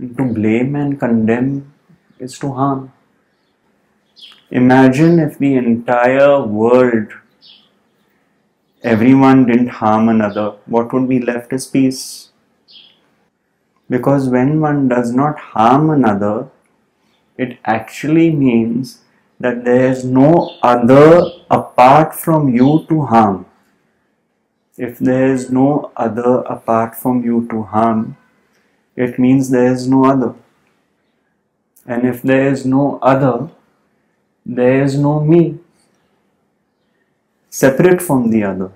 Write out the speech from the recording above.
To blame and condemn is to harm. Imagine if the entire world, everyone didn't harm another, what would be left is peace. Because when one does not harm another, it actually means that there is no other apart from you to harm. If there is no other apart from you to harm, it means there is no other. And if there is no other, there is no me separate from the other.